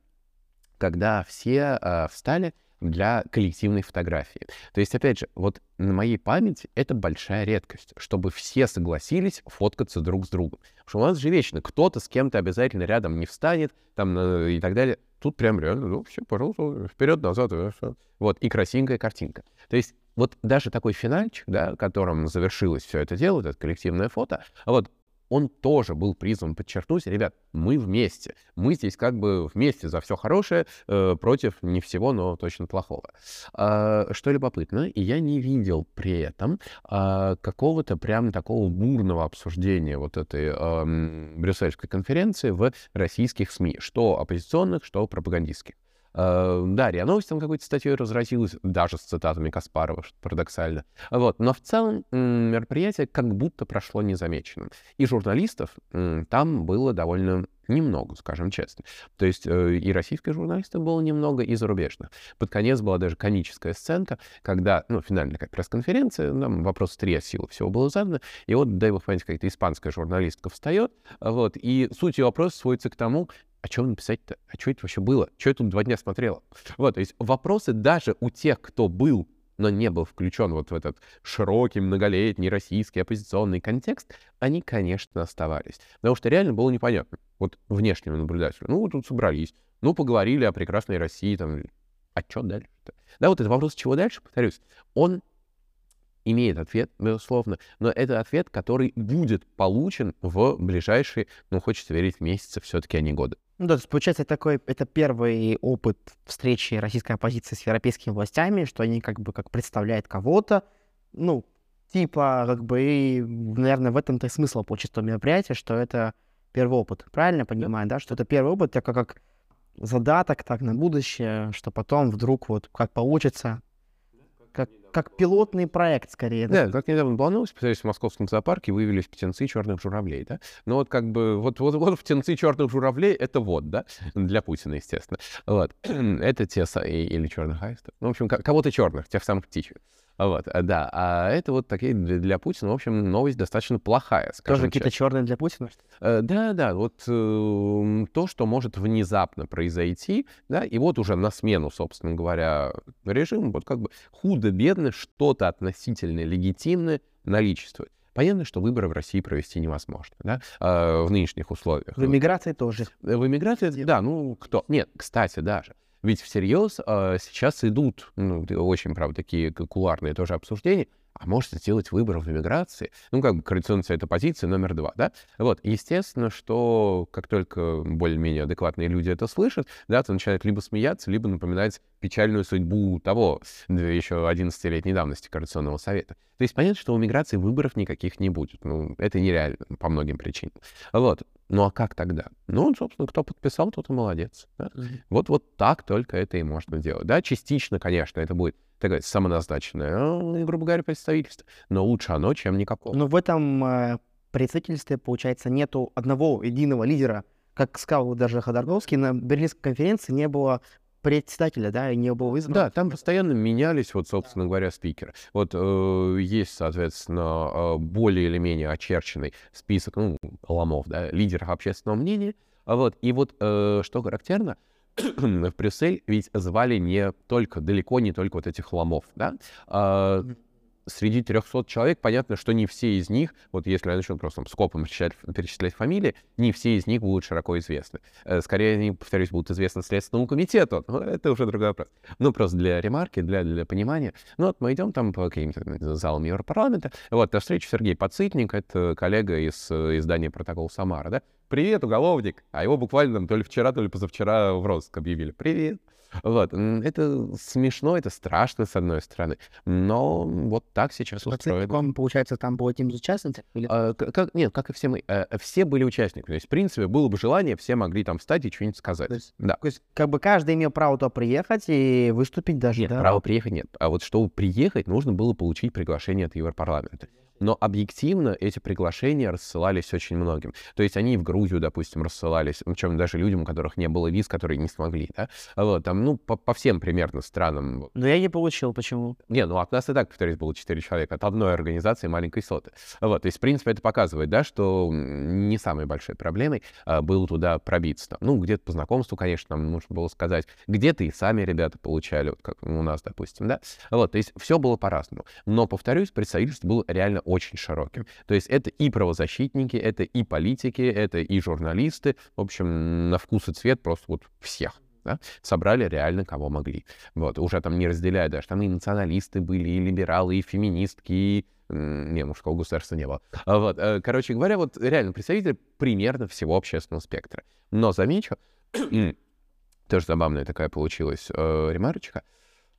когда все встали для коллективной фотографии. То есть, опять же, вот на моей памяти это большая редкость, чтобы все согласились фоткаться друг с другом. Потому что у нас же вечно кто-то с кем-то обязательно рядом не встанет там, э, и так далее. Тут прям реально, ну, все, пожалуйста, вперед-назад. Вот, и красивенькая картинка. То есть вот даже такой финальчик, да, которым завершилось все это дело, это коллективное фото, вот он тоже был призван подчеркнуть, ребят, мы вместе. Мы здесь как бы вместе за все хорошее, э, против не всего, но точно плохого. А, что любопытно, я не видел при этом а, какого-то прям такого бурного обсуждения вот этой брюссельской конференции в российских СМИ, что оппозиционных, что пропагандистских. Э, да, Новости там какой-то статьей разразилась, даже с цитатами Каспарова, что парадоксально. Вот. Но в целом мероприятие как будто прошло незамеченным. И журналистов там было довольно немного, скажем честно. То есть э, и российских журналистов было немного, и зарубежных. Под конец была даже комическая сценка, когда, ну, финальная как пресс-конференция, там вопрос три от силы всего было задано, и вот, дай бог понять, какая-то испанская журналистка встает, вот, и суть ее вопроса сводится к тому, а что написать-то? А что это вообще было? Что я тут два дня смотрела? Вот, то есть вопросы даже у тех, кто был, но не был включен вот в этот широкий, многолетний российский оппозиционный контекст, они, конечно, оставались. Потому что реально было непонятно. Вот внешнему наблюдателю. Ну, тут собрались, ну, поговорили о прекрасной России, там, а что дальше-то? Да, вот этот вопрос, чего дальше, повторюсь, он имеет ответ, безусловно, но это ответ, который будет получен в ближайшие, ну, хочется верить, месяцы все-таки, а не годы. Ну да, то есть, получается, такой, это первый опыт встречи российской оппозиции с европейскими властями, что они как бы как представляют кого-то, ну, типа, как бы, и, наверное, в этом-то и смысл получится мероприятия, что это первый опыт. Правильно понимаю, да? Что это первый опыт, так как задаток так на будущее, что потом вдруг вот как получится, как, как пилотный проект, скорее. Да, да как недавно была новость, в московском зоопарке выявились птенцы черных журавлей, да? Ну вот как бы, вот, вот, вот птенцы черных журавлей — это вот, да? Для Путина, естественно. Вот. это те, или черных аистов. Ну, в общем, кого-то черных, тех самых птичьих. Вот, э, да. А это вот такие для Путина, в общем, новость достаточно плохая, скажем Тоже какие-то черные для Путина? Э, да, да, вот э, то, что может внезапно произойти, да, и вот уже на смену, собственно говоря, режиму, вот как бы худо-бедно что-то относительно легитимное наличествует. Понятно, что выборы в России провести невозможно, да, в нынешних условиях. В эмиграции тоже. В эмиграции, да, ну, кто? Нет, кстати, даже. Ведь всерьез э, сейчас идут, ну, очень, правда, такие кулуарные тоже обсуждения, а может сделать выбор в эмиграции. Ну, как бы коалиционная это позиция номер два, да? Вот, естественно, что как только более-менее адекватные люди это слышат, да, то начинают либо смеяться, либо напоминать печальную судьбу того еще 11-летней давности Координационного совета. То есть понятно, что у миграции выборов никаких не будет. Ну, это нереально по многим причинам. Вот. Ну а как тогда? Ну, собственно, кто подписал, тот и молодец. Да? Вот, вот так только это и можно делать. Да, частично, конечно, это будет такое самоназначенное, ну, грубо говоря, представительство. Но лучше оно, чем никакого. Но в этом э, представительстве, получается, нету одного единого лидера. Как сказал даже Ходорковский, на Берлинской конференции не было председателя, да, и не было избран. Да, там постоянно менялись, вот, собственно говоря, спикеры. Вот э, есть, соответственно, э, более или менее очерченный список, ну, ломов, да, лидеров общественного мнения. А вот, и вот, э, что характерно, в Брюссель ведь звали не только, далеко не только вот этих ломов, да, а, среди 300 человек понятно, что не все из них, вот если я начну просто там, скопом перечислять, фамилии, не все из них будут широко известны. Э, скорее, они, повторюсь, будут известны Следственному комитету, но это уже другой вопрос. Ну, просто для ремарки, для, для понимания. Ну, вот мы идем там по каким-то залам Европарламента, вот, на встречу Сергей Подсытник, это коллега из э, издания «Протокол Самара», да, «Привет, уголовник!» А его буквально там то ли вчера, то ли позавчера в розыск объявили. «Привет!» Вот. Это смешно, это страшно, с одной стороны, но вот так сейчас устроено. Вам, получается, там было тем участников? Или... А, как, нет, как и все мы. А, все были участниками. То есть, в принципе, было бы желание, все могли там встать и что-нибудь сказать. То есть, да. то есть, как бы каждый имел право туда приехать и выступить даже, Нет, да? права приехать нет. А вот чтобы приехать, нужно было получить приглашение от Европарламента. Но объективно эти приглашения рассылались очень многим. То есть они в Грузию, допустим, рассылались, причем даже людям, у которых не было виз, которые не смогли, да? Вот, там, ну, по, по всем примерно странам. Но я не получил, почему? Не, ну, от нас и так, повторюсь, было 4 человека, от одной организации маленькой соты. Вот, то есть, в принципе, это показывает, да, что не самой большой проблемой а, было туда пробиться. Там. Ну, где-то по знакомству, конечно, нам нужно было сказать, где-то и сами ребята получали, вот как у нас, допустим, да. Вот, то есть все было по-разному. Но, повторюсь, представительство было реально очень широким. То есть это и правозащитники, это и политики, это и журналисты. В общем, на вкус и цвет просто вот всех. Да? собрали реально кого могли. Вот, уже там не разделяя даже, там и националисты были, и либералы, и феминистки, и не, мужского государства не было. А вот, э, короче говоря, вот реально представители примерно всего общественного спектра. Но замечу, тоже забавная такая получилась э, ремарочка,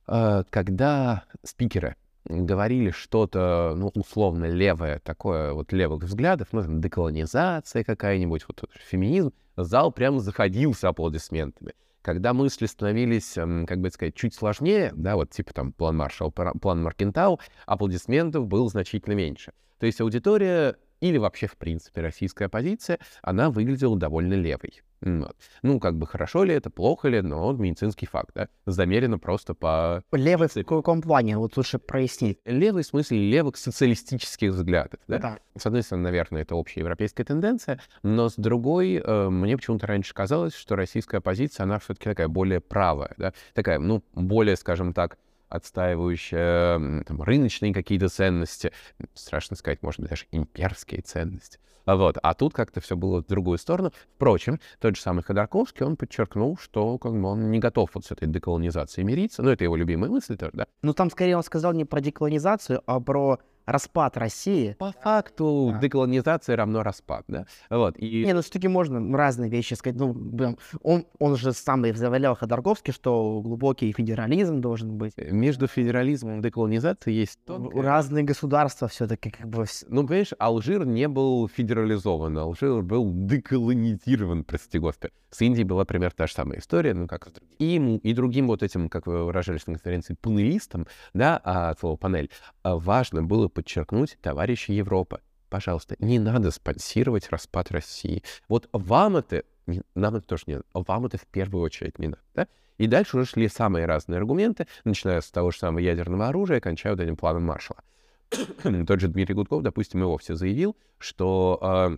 э, когда спикеры говорили что-то, ну, условно, левое, такое вот левых взглядов, ну, там, деколонизация какая-нибудь, вот феминизм, зал прям заходился аплодисментами. Когда мысли становились, как бы сказать, чуть сложнее, да, вот типа там план Маршалл, план Маркентау, аплодисментов было значительно меньше. То есть аудитория или вообще, в принципе, российская оппозиция, она выглядела довольно левой. Вот. Ну, как бы хорошо ли это, плохо ли, но медицинский факт, да, замерено просто по... Левый в каком плане? Вот лучше прояснить. Левый в смысле левых социалистических взглядов, да? да. С одной стороны, наверное, это общая европейская тенденция, но с другой, э, мне почему-то раньше казалось, что российская оппозиция, она все-таки такая более правая, да, такая, ну, более, скажем так, отстаивающая там, рыночные какие-то ценности, страшно сказать, может быть, даже имперские ценности. Вот. А тут как-то все было в другую сторону. Впрочем, тот же самый Ходорковский, он подчеркнул, что как бы, он не готов вот с этой деколонизацией мириться. Ну, это его любимая мысль тоже, да? Ну, там скорее он сказал не про деколонизацию, а про распад России. По факту да. деколонизация равно распад, да? Вот, и... Не, ну все-таки можно разные вещи сказать. Ну, он, он же сам и заявлял Ходорковский, что глубокий федерализм должен быть. Э, между федерализмом и деколонизацией есть тонкая... Разные государства все-таки как бы... Ну, понимаешь, Алжир не был федерализован, Алжир был деколонизирован, прости господи. С Индией была примерно та же самая история, ну, как и им, и другим вот этим, как вы выражались на конференции, панелистам, да, а, от слова панель, а, важно было подчеркнуть, товарищи Европа, пожалуйста, не надо спонсировать распад России. Вот вам это, не, нам это тоже не надо, вам это в первую очередь не надо. Да? И дальше уже шли самые разные аргументы, начиная с того же самого ядерного оружия, кончая вот этим планом Маршала. Тот же Дмитрий Гудков, допустим, и вовсе заявил, что э,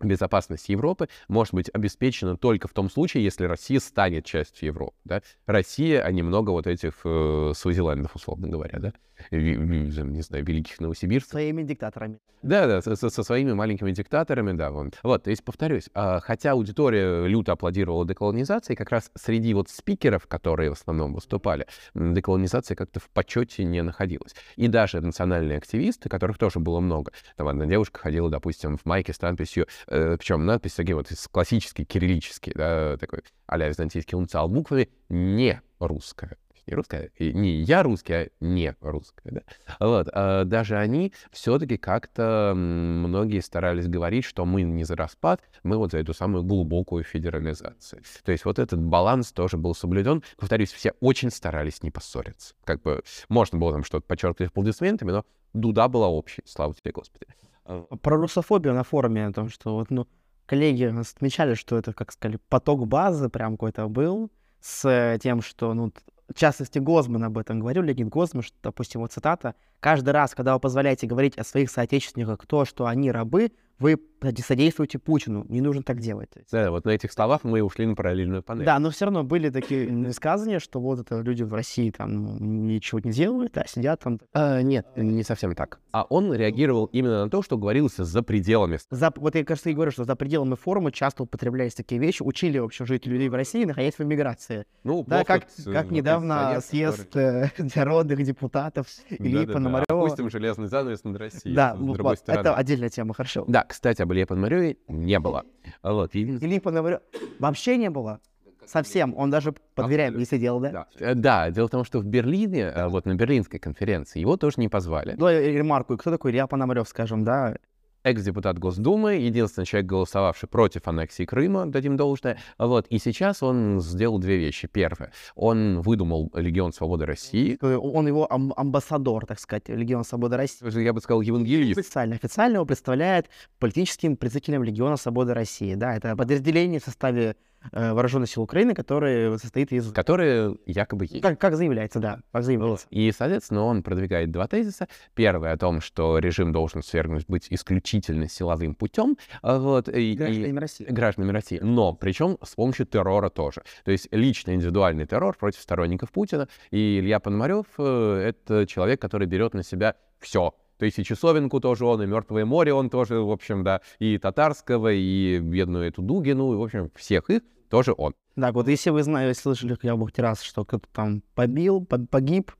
безопасность Европы может быть обеспечена только в том случае, если Россия станет частью Европы. Да? Россия, а не много вот этих э, Свазиландов, условно говоря, да? не знаю, великих новосибирцев. Своими диктаторами. Да, да, со, со своими маленькими диктаторами, да. Вон. Вот, то есть, повторюсь, а, хотя аудитория люто аплодировала деколонизации, как раз среди вот спикеров, которые в основном выступали, деколонизация как-то в почете не находилась. И даже национальные активисты, которых тоже было много. Там одна девушка ходила, допустим, в майке с надписью, э, причем надпись такие вот классические, кириллические, да, такой а-ля византийский унциал буквами, не русская не русская, не я русский, а не русская, да? Вот, а даже они все-таки как-то многие старались говорить, что мы не за распад, мы вот за эту самую глубокую федерализацию. То есть вот этот баланс тоже был соблюден. Повторюсь, все очень старались не поссориться. Как бы можно было там что-то подчеркивать аплодисментами, но дуда была общей, слава тебе, Господи. А про русофобию на форуме, о том, что вот, ну, коллеги отмечали, что это, как сказали, поток базы прям какой-то был, с тем, что, ну, в частности, Гозман об этом говорил, Леонид Гозман, что, допустим, вот цитата, «Каждый раз, когда вы позволяете говорить о своих соотечественниках то, что они рабы, вы содействуете Путину. Не нужно так делать. Да, вот на этих словах мы ушли на параллельную панель. Да, но все равно были такие высказывания, что вот это люди в России там ну, ничего не делают, а сидят там. А, нет, не совсем так. А он реагировал именно на то, что говорилось за пределами. За, вот я, кажется, и говорю, что за пределами форума часто употреблялись такие вещи, учили, в общем, жить людей в России, находясь в эмиграции. Ну, да, как, как э, недавно съезд э, народных депутатов Ильи да, Пономарева. Да, Опустим железный занавес над Россией. Да, вот, это отдельная тема, хорошо. Да, кстати, об Илье Пономареве не было. Вот. И... Ильи Пономарев вообще не было? Совсем. Он даже под дверями не сидел, да? да? Э, да, дело в том, что в Берлине, э, вот на берлинской конференции, его тоже не позвали. Ну, ремарку, кто такой Илья Пономарев, скажем, да? Экс-депутат Госдумы, единственный человек, голосовавший против аннексии Крыма, дадим должное. Вот. И сейчас он сделал две вещи. Первое, он выдумал Легион Свободы России. Он его ам- амбассадор, так сказать, Легиона Свободы России. Я бы сказал, евангелист. Официально, официально его представляет политическим представителем Легиона Свободы России. Да, это подразделение в составе э, вооруженных сил Украины, которое состоит из... Которые якобы есть. Как, как заявляется, да, как заявляется. И, соответственно, он продвигает два тезиса. Первый о том, что режим должен свергнуть быть исключительно силовым путем. а Вот, и, Гражданами и- России. гражданами России. Но причем с помощью террора тоже. То есть личный индивидуальный террор против сторонников Путина. И Илья Пономарев э, — это человек, который берет на себя все. То есть и Часовенку тоже он, и Мертвое море он тоже, в общем, да, и Татарского, и бедную эту Дугину, и, в общем, всех их тоже он. Да, вот если вы знаете, слышали хотя бы хоть раз, что кто-то там побил, по- погиб,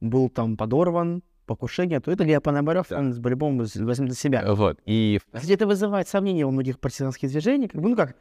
был там подорван, покушение, то это Илья Пономарев, Да. он по-любому возьмет на себя. Вот. И Кстати, это вызывает сомнения у многих партизанских движений, как бы, ну как,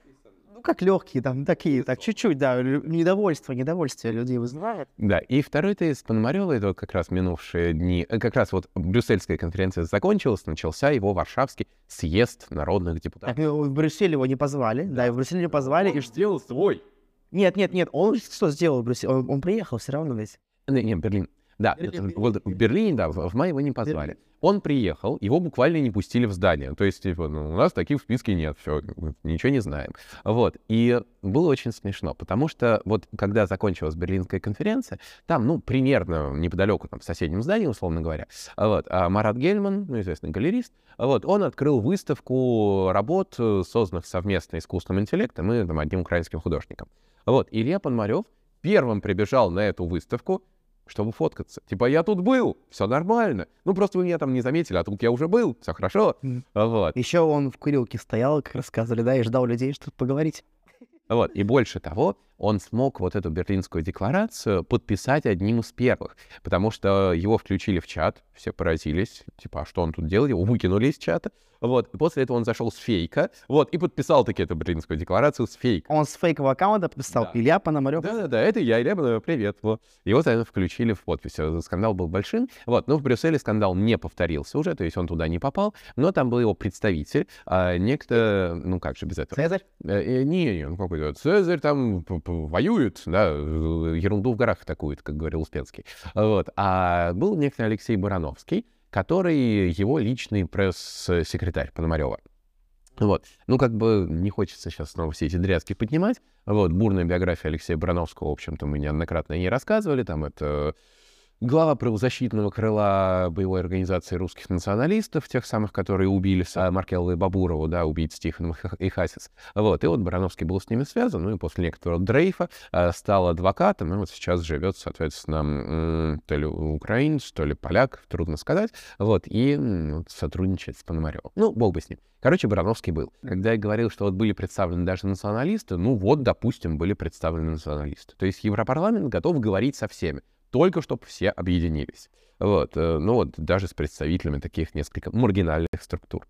ну как легкие, там, такие, так, чуть-чуть, да, недовольство, недовольствие людей вызывает. Да, и второй тезис Пономарева, это вот как раз минувшие дни, э, как раз вот Брюссельская конференция закончилась, начался его Варшавский съезд народных депутатов. Так, ну, в Брюссель его не позвали, да, и в Брюссель не позвали, и что? сделал свой. Нет, нет, нет, он что сделал в Брюсселе? Он, он приехал все равно ведь. Не, не, Берлин. Да, Берлин, вот в Берлине, да, в, в мае его не позвали. Он приехал, его буквально не пустили в здание. То есть, типа, ну, у нас таких в списке нет, все, ничего не знаем. Вот. И было очень смешно, потому что вот когда закончилась Берлинская конференция, там, ну, примерно неподалеку, там, в соседнем здании, условно говоря, вот, а Марат Гельман, ну, известный галерист, вот, он открыл выставку работ, э, созданных совместно искусственным интеллектом и там, одним украинским художником. Вот, Илья Пономарев первым прибежал на эту выставку, чтобы фоткаться. Типа, я тут был, все нормально. Ну, просто вы меня там не заметили, а тут я уже был, все хорошо. Вот. Еще он в курилке стоял, как рассказывали, да, и ждал людей, чтобы поговорить. Вот. И больше того, он смог вот эту Берлинскую декларацию подписать одним из первых, потому что его включили в чат, все поразились, типа, а что он тут делает, его выкинули из чата, вот, и после этого он зашел с фейка, вот, и подписал таки эту Берлинскую декларацию с фейка. Он с фейкового аккаунта подписал Да. Илья Пономарев. Да-да-да, это я, Илья Пономарев, привет. Вот. Его, наверное, включили в подпись. Э, Скандал был большим. Вот. Но в Брюсселе скандал не повторился уже, то есть он туда не попал. Но там был его представитель, а некто, ну как же без этого? Цезарь? Э, э, Не, не, ну какой-то Цезарь там воюет, да, ерунду в горах атакует, как говорил Успенский. Вот. А был некто Алексей Барановский, который его личный пресс-секретарь Пономарева. Вот. Ну, как бы не хочется сейчас снова все эти дрязки поднимать. Вот, бурная биография Алексея Барановского, в общем-то, мы неоднократно не рассказывали. Там это глава правозащитного крыла боевой организации русских националистов, тех самых, которые убили Маркелла и Бабурову, да, убийц Тихонова и Ха- и Хасис. Вот, и вот Барановский был с ними связан, ну и после некоторого дрейфа а, стал адвокатом, и вот сейчас живет, соответственно, то ли украинец, то ли поляк, трудно сказать, вот, и сотрудничает с Пономаревым. Ну, бог бы с ним. Короче, Барановский был. Когда я говорил, что вот были представлены даже националисты, ну вот, допустим, были представлены националисты. То есть Европарламент готов говорить со всеми, только чтобы все объединились. Вот, э, ну вот, даже с представителями таких несколько маргинальных структур.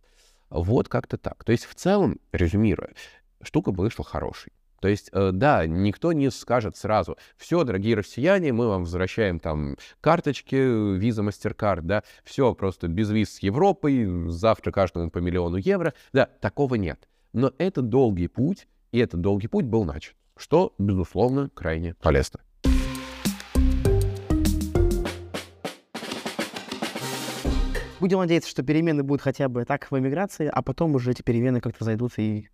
Вот как-то так. То есть в целом, резюмируя, штука вышла хорошей. То есть, э, да, никто не скажет сразу, все, дорогие россияне, мы вам возвращаем там карточки, виза, MasterCard, да, все просто без виз с Европой, завтра каждому по миллиону евро. Да, такого нет. Но это долгий путь, и этот долгий путь был начат, что, безусловно, крайне полезно. Будем надеяться, что перемены будут хотя бы так в эмиграции, а потом уже эти перемены как-то зайдут и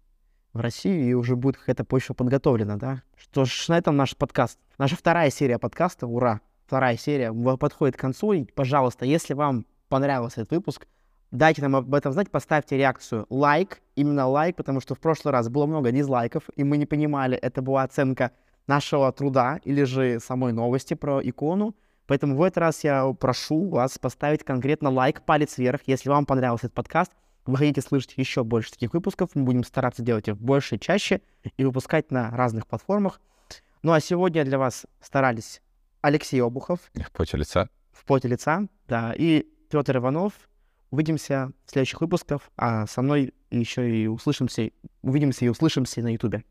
в Россию, и уже будет какая-то почва подготовлена, да? Что ж, на этом наш подкаст, наша вторая серия подкаста, ура, вторая серия подходит к концу, и, пожалуйста, если вам понравился этот выпуск, дайте нам об этом знать, поставьте реакцию лайк, именно лайк, потому что в прошлый раз было много дизлайков, и мы не понимали, это была оценка нашего труда или же самой новости про икону, Поэтому в этот раз я прошу вас поставить конкретно лайк, палец вверх, если вам понравился этот подкаст. Вы хотите слышать еще больше таких выпусков, мы будем стараться делать их больше и чаще и выпускать на разных платформах. Ну а сегодня для вас старались Алексей Обухов В поте лица. в поте лица, да, и Петр Иванов. Увидимся в следующих выпусках, а со мной еще и услышимся, увидимся и услышимся на Ютубе.